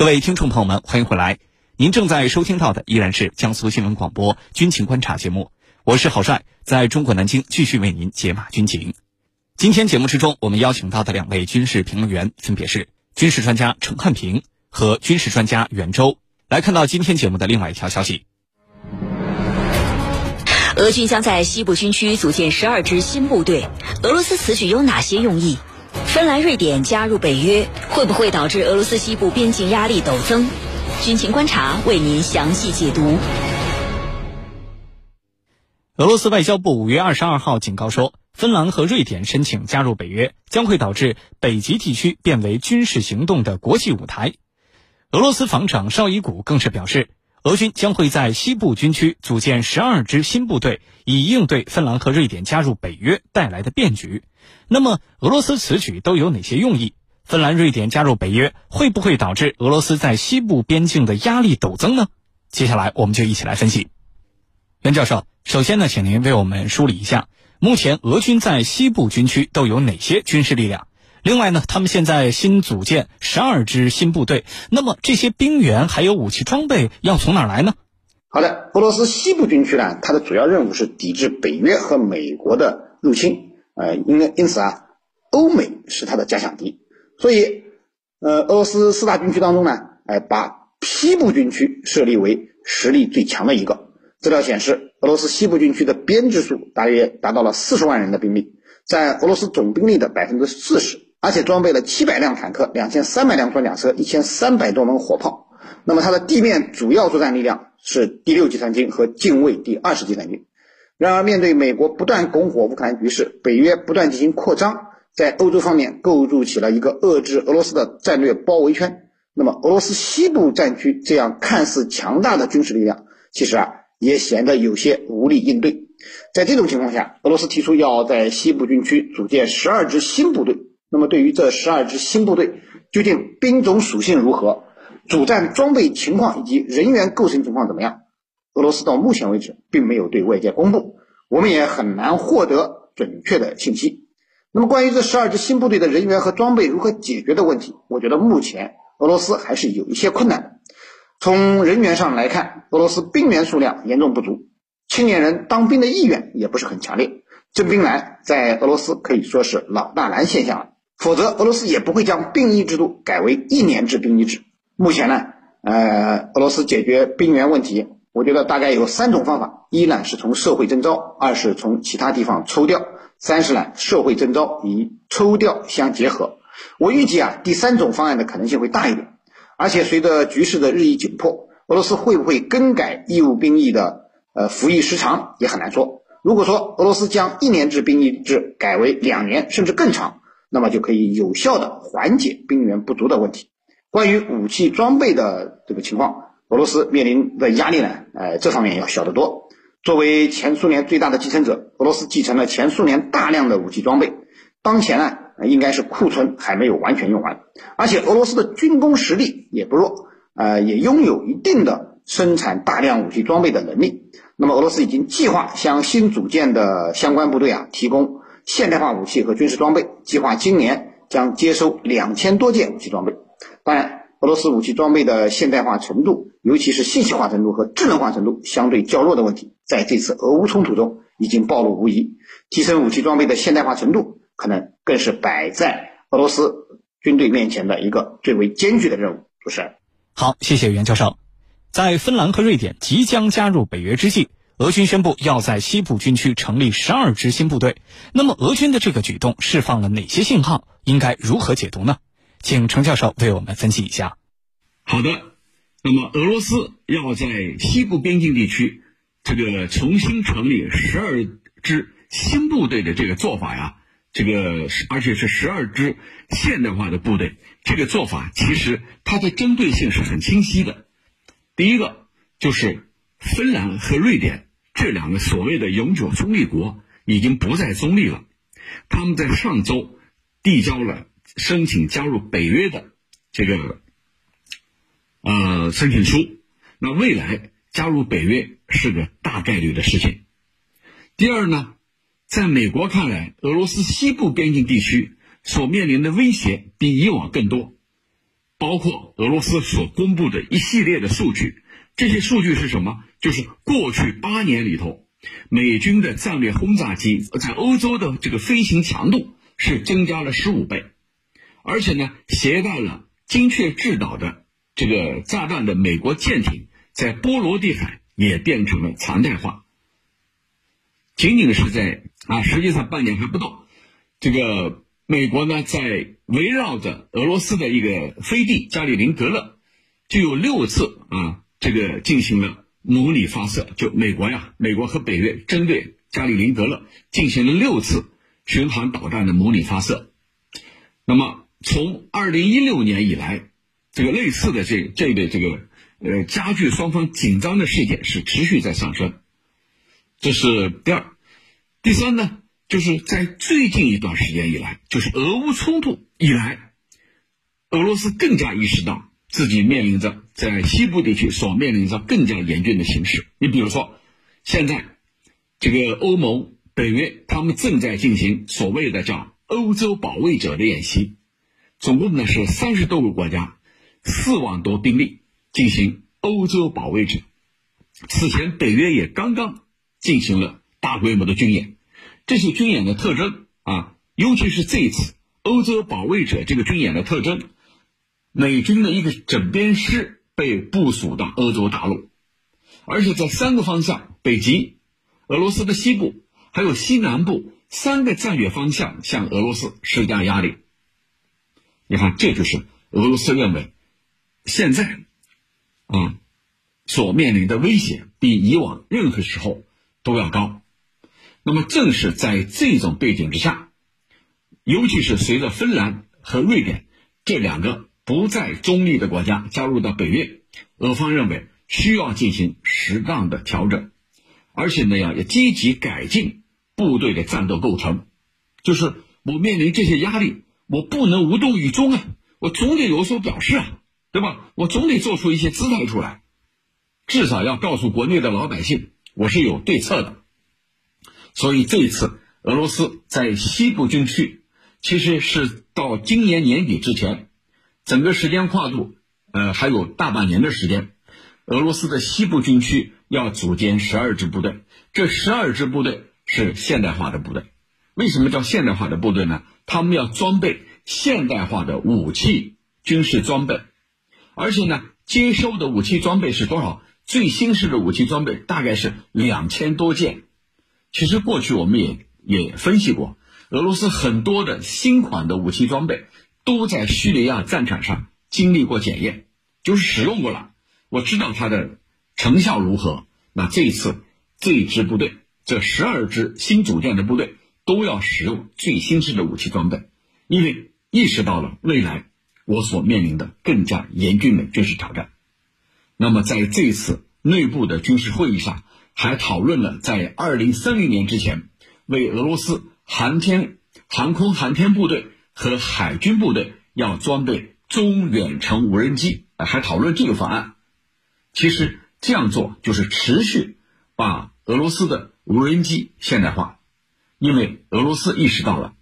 各位听众朋友们，欢迎回来。您正在收听到的依然是江苏新闻广播军情观察节目，我是郝帅，在中国南京继续为您解码军情。今天节目之中，我们邀请到的两位军事评论员分别是军事专家陈汉平和军事专家袁周。来看到今天节目的另外一条消息：俄军将在西部军区组建十二支新部队，俄罗斯此举有哪些用意？芬兰、瑞典加入北约会不会导致俄罗斯西部边境压力陡增？军情观察为您详细解读。俄罗斯外交部五月二十二号警告说，芬兰和瑞典申请加入北约将会导致北极地区变为军事行动的国际舞台。俄罗斯防长绍伊古更是表示，俄军将会在西部军区组建十二支新部队，以应对芬兰和瑞典加入北约带来的变局。那么，俄罗斯此举都有哪些用意？芬兰、瑞典加入北约会不会导致俄罗斯在西部边境的压力陡增呢？接下来，我们就一起来分析。袁教授，首先呢，请您为我们梳理一下，目前俄军在西部军区都有哪些军事力量？另外呢，他们现在新组建十二支新部队，那么这些兵员还有武器装备要从哪儿来呢？好的，俄罗斯西部军区呢，它的主要任务是抵制北约和美国的入侵。呃，因因此啊，欧美是它的假想敌，所以，呃，俄罗斯四大军区当中呢，哎，把西部军区设立为实力最强的一个。资料显示，俄罗斯西部军区的编制数大约达到了四十万人的兵力，在俄罗斯总兵力的百分之四十，而且装备了七百辆坦克、两千三百辆装甲车、一千三百多门火炮。那么，它的地面主要作战力量是第六集团军和近卫第二十集团军。然而，面对美国不断拱火乌克兰局势，北约不断进行扩张，在欧洲方面构筑起了一个遏制俄罗斯的战略包围圈。那么，俄罗斯西部战区这样看似强大的军事力量，其实啊也显得有些无力应对。在这种情况下，俄罗斯提出要在西部军区组建十二支新部队。那么，对于这十二支新部队，究竟兵种属性如何，主战装备情况以及人员构成情况怎么样？俄罗斯到目前为止并没有对外界公布，我们也很难获得准确的信息。那么，关于这十二支新部队的人员和装备如何解决的问题，我觉得目前俄罗斯还是有一些困难的。从人员上来看，俄罗斯兵员数量严重不足，青年人当兵的意愿也不是很强烈，征兵难在俄罗斯可以说是老大难现象了。否则，俄罗斯也不会将兵役制度改为一年制兵役制。目前呢，呃，俄罗斯解决兵员问题。我觉得大概有三种方法：一呢是从社会征召，二是从其他地方抽调，三是呢社会征召与抽调相结合。我预计啊，第三种方案的可能性会大一点。而且随着局势的日益紧迫，俄罗斯会不会更改义务兵役的呃服役时长也很难说。如果说俄罗斯将一年制兵役制改为两年甚至更长，那么就可以有效的缓解兵源不足的问题。关于武器装备的这个情况。俄罗斯面临的压力呢？呃，这方面要小得多。作为前苏联最大的继承者，俄罗斯继承了前苏联大量的武器装备，当前呢，应该是库存还没有完全用完。而且俄罗斯的军工实力也不弱，呃，也拥有一定的生产大量武器装备的能力。那么，俄罗斯已经计划向新组建的相关部队啊提供现代化武器和军事装备，计划今年将接收两千多件武器装备。当然。俄罗斯武器装备的现代化程度，尤其是信息化程度和智能化程度相对较弱的问题，在这次俄乌冲突中已经暴露无遗。提升武器装备的现代化程度，可能更是摆在俄罗斯军队面前的一个最为艰巨的任务。主持人，好，谢谢袁教授。在芬兰和瑞典即将加入北约之际，俄军宣布要在西部军区成立十二支新部队。那么，俄军的这个举动释放了哪些信号？应该如何解读呢？请程教授为我们分析一下。好的，那么俄罗斯要在西部边境地区这个重新成立十二支新部队的这个做法呀，这个而且是十二支现代化的部队，这个做法其实它的针对性是很清晰的。第一个就是芬兰和瑞典这两个所谓的永久中立国已经不再中立了，他们在上周递交了。申请加入北约的这个呃申请书，那未来加入北约是个大概率的事情。第二呢，在美国看来，俄罗斯西部边境地区所面临的威胁比以往更多。包括俄罗斯所公布的一系列的数据。这些数据是什么？就是过去八年里头，美军的战略轰炸机在欧洲的这个飞行强度是增加了十五倍，而且呢，携带了精确制导的这个炸弹的美国舰艇在波罗的海也变成了常态化。仅仅是在啊，实际上半年还不到，这个美国呢，在围绕着俄罗斯的一个飞地加里宁格勒，就有六次啊。这个进行了模拟发射，就美国呀，美国和北约针对加里宁格勒进行了六次巡航导弹的模拟发射。那么，从二零一六年以来，这个类似的这这类这个呃加剧双方紧张的事件是持续在上升。这是第二，第三呢，就是在最近一段时间以来，就是俄乌冲突以来，俄罗斯更加意识到。自己面临着在西部地区所面临着更加严峻的形势。你比如说，现在这个欧盟、北约他们正在进行所谓的叫“欧洲保卫者”的演习，总共呢是三十多个国家，四万多兵力进行欧洲保卫者。此前，北约也刚刚进行了大规模的军演。这些军演的特征啊，尤其是这一次欧洲保卫者这个军演的特征。美军的一个整编师被部署到欧洲大陆，而且在三个方向：北极、俄罗斯的西部，还有西南部三个战略方向向俄罗斯施加压力。你看，这就是俄罗斯认为现在啊所面临的威胁比以往任何时候都要高。那么，正是在这种背景之下，尤其是随着芬兰和瑞典这两个。不再中立的国家加入到北约，俄方认为需要进行适当的调整，而且呢要要积极改进部队的战斗构成。就是我面临这些压力，我不能无动于衷啊，我总得有所表示啊，对吧？我总得做出一些姿态出来，至少要告诉国内的老百姓，我是有对策的。所以这一次，俄罗斯在西部军区，其实是到今年年底之前。整个时间跨度，呃，还有大半年的时间。俄罗斯的西部军区要组建十二支部队，这十二支部队是现代化的部队。为什么叫现代化的部队呢？他们要装备现代化的武器、军事装备，而且呢，接收的武器装备是多少？最新式的武器装备大概是两千多件。其实过去我们也也分析过，俄罗斯很多的新款的武器装备。都在叙利亚战场上经历过检验，就是使用过了。我知道它的成效如何。那这一次这一支部队，这十二支新组建的部队都要使用最新式的武器装备，因为意识到了未来我所面临的更加严峻的军事挑战。那么在这一次内部的军事会议上，还讨论了在二零三零年之前为俄罗斯航天航空航天部队。和海军部队要装备中远程无人机，还讨论这个方案。其实这样做就是持续把俄罗斯的无人机现代化，因为俄罗斯意识到了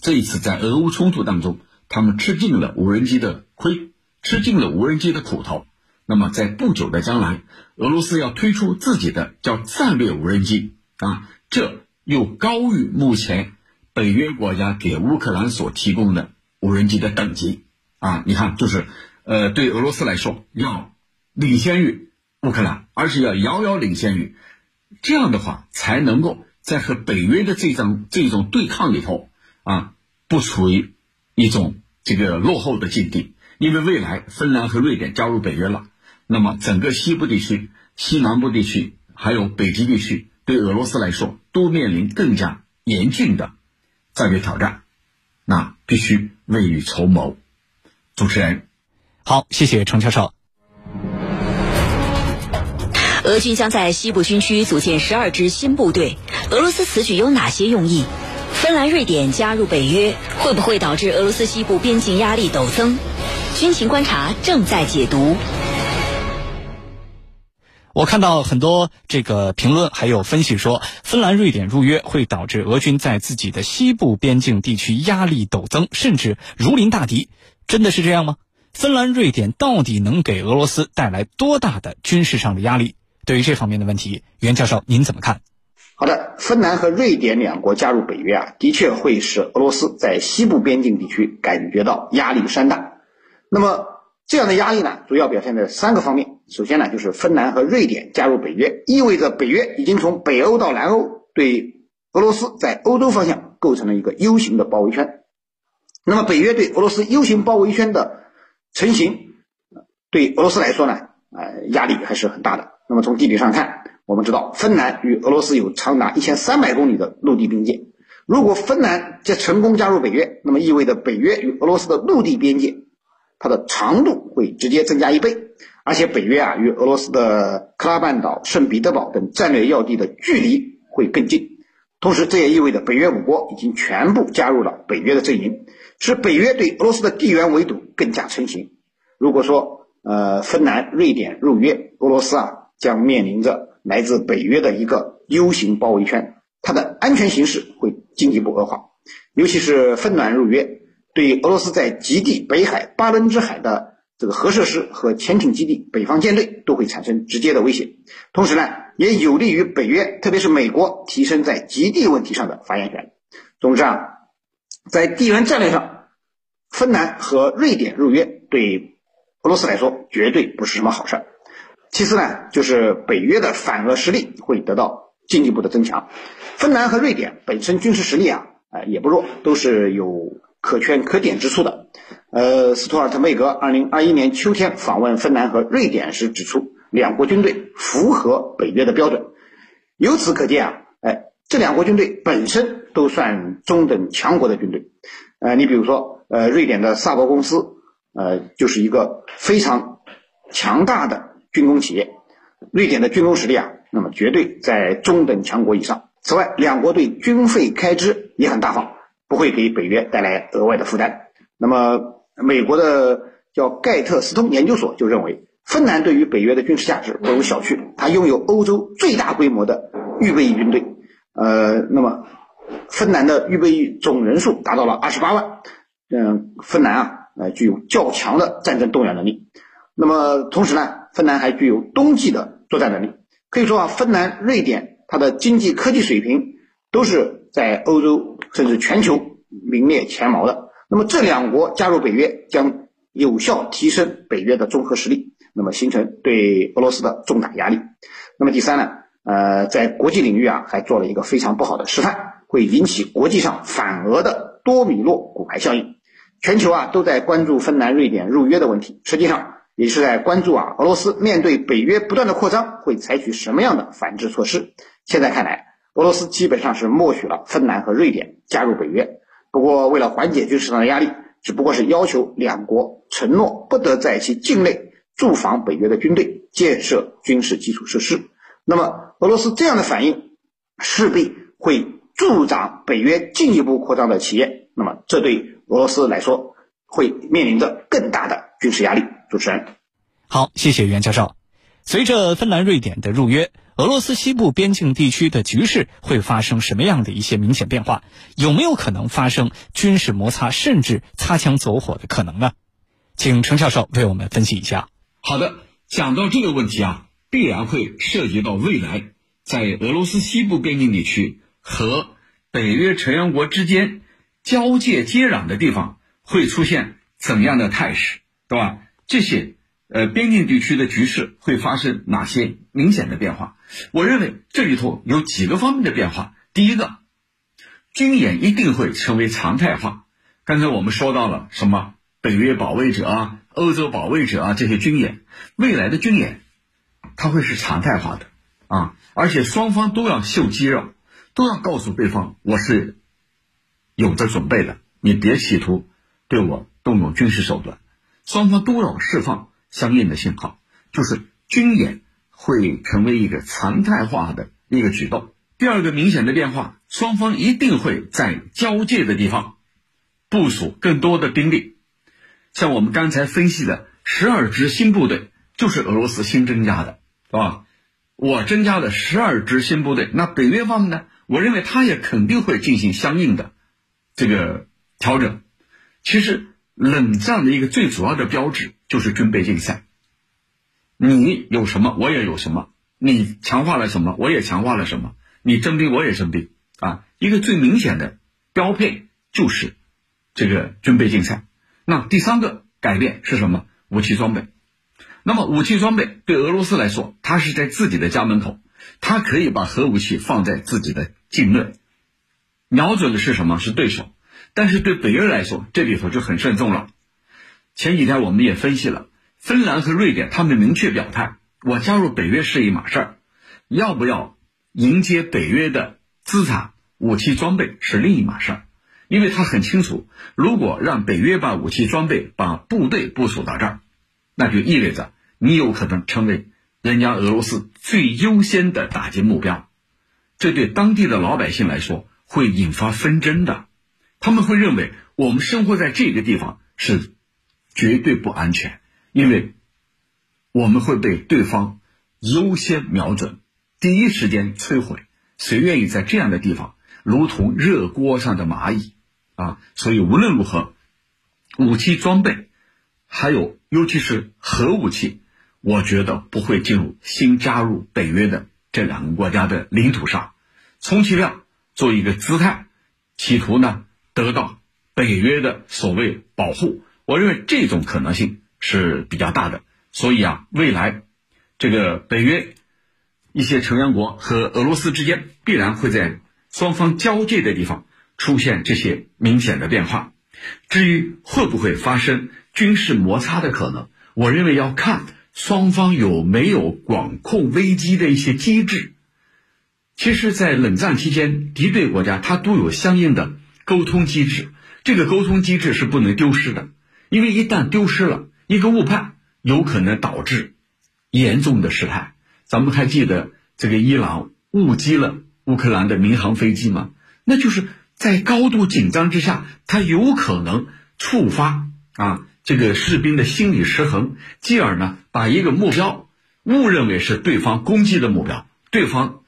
这一次在俄乌冲突当中，他们吃尽了无人机的亏，吃尽了无人机的苦头。那么在不久的将来，俄罗斯要推出自己的叫战略无人机啊，这又高于目前。北约国家给乌克兰所提供的无人机的等级啊，你看，就是，呃，对俄罗斯来说要领先于乌克兰，而且要遥遥领先于，这样的话才能够在和北约的这种这种对抗里头啊，不处于一种这个落后的境地。因为未来芬兰和瑞典加入北约了，那么整个西部地区、西南部地区还有北极地区，对俄罗斯来说都面临更加严峻的。战略挑战，那必须未雨绸缪。主持人，好，谢谢程教授。俄军将在西部军区组建十二支新部队，俄罗斯此举有哪些用意？芬兰、瑞典加入北约会不会导致俄罗斯西部边境压力陡增？军情观察正在解读。我看到很多这个评论还有分析说，芬兰、瑞典入约会导致俄军在自己的西部边境地区压力陡增，甚至如临大敌。真的是这样吗？芬兰、瑞典到底能给俄罗斯带来多大的军事上的压力？对于这方面的问题，袁教授您怎么看？好的，芬兰和瑞典两国加入北约啊，的确会使俄罗斯在西部边境地区感觉到压力山大。那么这样的压力呢，主要表现在三个方面。首先呢，就是芬兰和瑞典加入北约，意味着北约已经从北欧到南欧，对俄罗斯在欧洲方向构成了一个 U 型的包围圈。那么北约对俄罗斯 U 型包围圈的成型，对俄罗斯来说呢，呃，压力还是很大的。那么从地理上看，我们知道芬兰与俄罗斯有长达一千三百公里的陆地边界。如果芬兰在成功加入北约，那么意味着北约与俄罗斯的陆地边界，它的长度会直接增加一倍。而且北约啊与俄罗斯的克拉半岛、圣彼得堡等战略要地的距离会更近。同时，这也意味着北约五国已经全部加入了北约的阵营。使北约对俄罗斯的地缘围堵更加成型。如果说呃芬兰、瑞典入约，俄罗斯啊将面临着来自北约的一个 U 型包围圈，它的安全形势会进一步恶化。尤其是芬兰入约，对俄罗斯在极地北海、巴伦支海的这个核设施和潜艇基地、北方舰队都会产生直接的威胁。同时呢，也有利于北约，特别是美国提升在极地问题上的发言权。总之啊。在地缘战略上，芬兰和瑞典入约对俄罗斯来说绝对不是什么好事儿。其次呢，就是北约的反俄实力会得到进一步的增强。芬兰和瑞典本身军事实力啊，呃也不弱，都是有可圈可点之处的。呃，斯图尔特梅格二零二一年秋天访问芬兰和瑞典时指出，两国军队符合北约的标准。由此可见啊，哎，这两国军队本身。都算中等强国的军队，呃，你比如说，呃，瑞典的萨博公司，呃，就是一个非常强大的军工企业，瑞典的军工实力啊，那么绝对在中等强国以上。此外，两国对军费开支也很大方，不会给北约带来额外的负担。那么，美国的叫盖特斯通研究所就认为，芬兰对于北约的军事价值不容小觑，它拥有欧洲最大规模的预备役军队，呃，那么。芬兰的预备役总人数达到了二十八万，嗯，芬兰啊，呃，具有较强的战争动员能力。那么同时呢，芬兰还具有冬季的作战能力。可以说啊，芬兰、瑞典它的经济科技水平都是在欧洲甚至全球名列前茅的。那么这两国加入北约，将有效提升北约的综合实力，那么形成对俄罗斯的重大压力。那么第三呢，呃，在国际领域啊，还做了一个非常不好的示范。会引起国际上反俄的多米诺骨牌效应，全球啊都在关注芬兰、瑞典入约的问题，实际上也是在关注啊俄罗斯面对北约不断的扩张会采取什么样的反制措施。现在看来，俄罗斯基本上是默许了芬兰和瑞典加入北约，不过为了缓解军事上的压力，只不过是要求两国承诺不得在其境内驻防北约的军队，建设军事基础设施。那么俄罗斯这样的反应势必会。助长北约进一步扩张的企业，那么这对俄罗斯来说会面临着更大的军事压力。主持人，好，谢谢袁教授。随着芬兰、瑞典的入约，俄罗斯西部边境地区的局势会发生什么样的一些明显变化？有没有可能发生军事摩擦，甚至擦枪走火的可能呢？请程教授为我们分析一下。好的，讲到这个问题啊，必然会涉及到未来在俄罗斯西部边境地区。和北约成员国之间交界接壤的地方会出现怎样的态势，对吧？这些呃边境地区的局势会发生哪些明显的变化？我认为这里头有几个方面的变化。第一个，军演一定会成为常态化。刚才我们说到了什么北约保卫者啊、欧洲保卫者啊这些军演，未来的军演它会是常态化的啊，而且双方都要秀肌肉。都要告诉对方，我是有着准备的，你别企图对我动用军事手段。双方都要释放相应的信号，就是军演会成为一个常态化的一个举动。第二个明显的变化，双方一定会在交界的地方部署更多的兵力。像我们刚才分析的十二支新部队，就是俄罗斯新增加的，是吧？我增加了十二支新部队，那北约方面呢？我认为他也肯定会进行相应的这个调整。其实冷战的一个最主要的标志就是军备竞赛。你有什么，我也有什么；你强化了什么，我也强化了什么；你征兵，我也征兵。啊，一个最明显的标配就是这个军备竞赛。那第三个改变是什么？武器装备。那么武器装备对俄罗斯来说，它是在自己的家门口，它可以把核武器放在自己的境内，瞄准的是什么？是对手。但是对北约来说，这里头就很慎重了。前几天我们也分析了，芬兰和瑞典他们明确表态，我加入北约是一码事儿，要不要迎接北约的资产、武器装备是另一码事儿。因为他很清楚，如果让北约把武器装备、把部队部署到这儿，那就意味着你有可能成为人家俄罗斯最优先的打击目标。这对当地的老百姓来说会引发纷争的，他们会认为我们生活在这个地方是绝对不安全，因为我们会被对方优先瞄准，第一时间摧毁。谁愿意在这样的地方如同热锅上的蚂蚁？啊，所以无论如何，武器装备，还有尤其是核武器，我觉得不会进入新加入北约的这两个国家的领土上，充其量做一个姿态，企图呢得到北约的所谓保护。我认为这种可能性是比较大的。所以啊，未来这个北约一些成员国和俄罗斯之间必然会在双方交界的地方。出现这些明显的变化，至于会不会发生军事摩擦的可能，我认为要看双方有没有管控危机的一些机制。其实，在冷战期间，敌对国家它都有相应的沟通机制，这个沟通机制是不能丢失的，因为一旦丢失了，一个误判有可能导致严重的事态。咱们还记得这个伊朗误击了乌克兰的民航飞机吗？那就是。在高度紧张之下，他有可能触发啊这个士兵的心理失衡，继而呢把一个目标误认为是对方攻击的目标，对方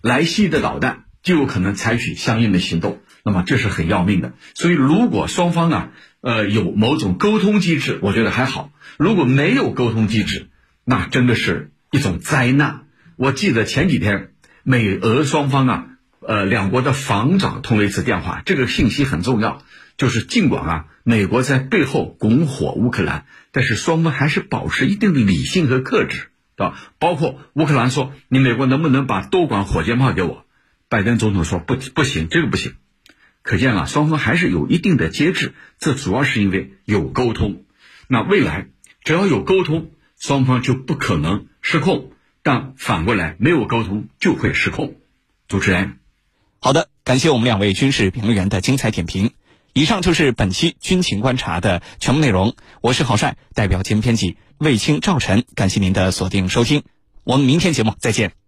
来袭的导弹就有可能采取相应的行动，那么这是很要命的。所以如果双方啊呃有某种沟通机制，我觉得还好；如果没有沟通机制，那真的是一种灾难。我记得前几天美俄双方啊。呃，两国的防长通了一次电话，这个信息很重要。就是尽管啊，美国在背后拱火乌克兰，但是双方还是保持一定的理性和克制，对吧？包括乌克兰说：“你美国能不能把多管火箭炮给我？”拜登总统说：“不，不行，这个不行。”可见啊，双方还是有一定的节制。这主要是因为有沟通。那未来只要有沟通，双方就不可能失控；但反过来，没有沟通就会失控。主持人。好的，感谢我们两位军事评论员的精彩点评。以上就是本期军情观察的全部内容。我是郝帅，代表节目编辑卫青、赵晨，感谢您的锁定收听。我们明天节目再见。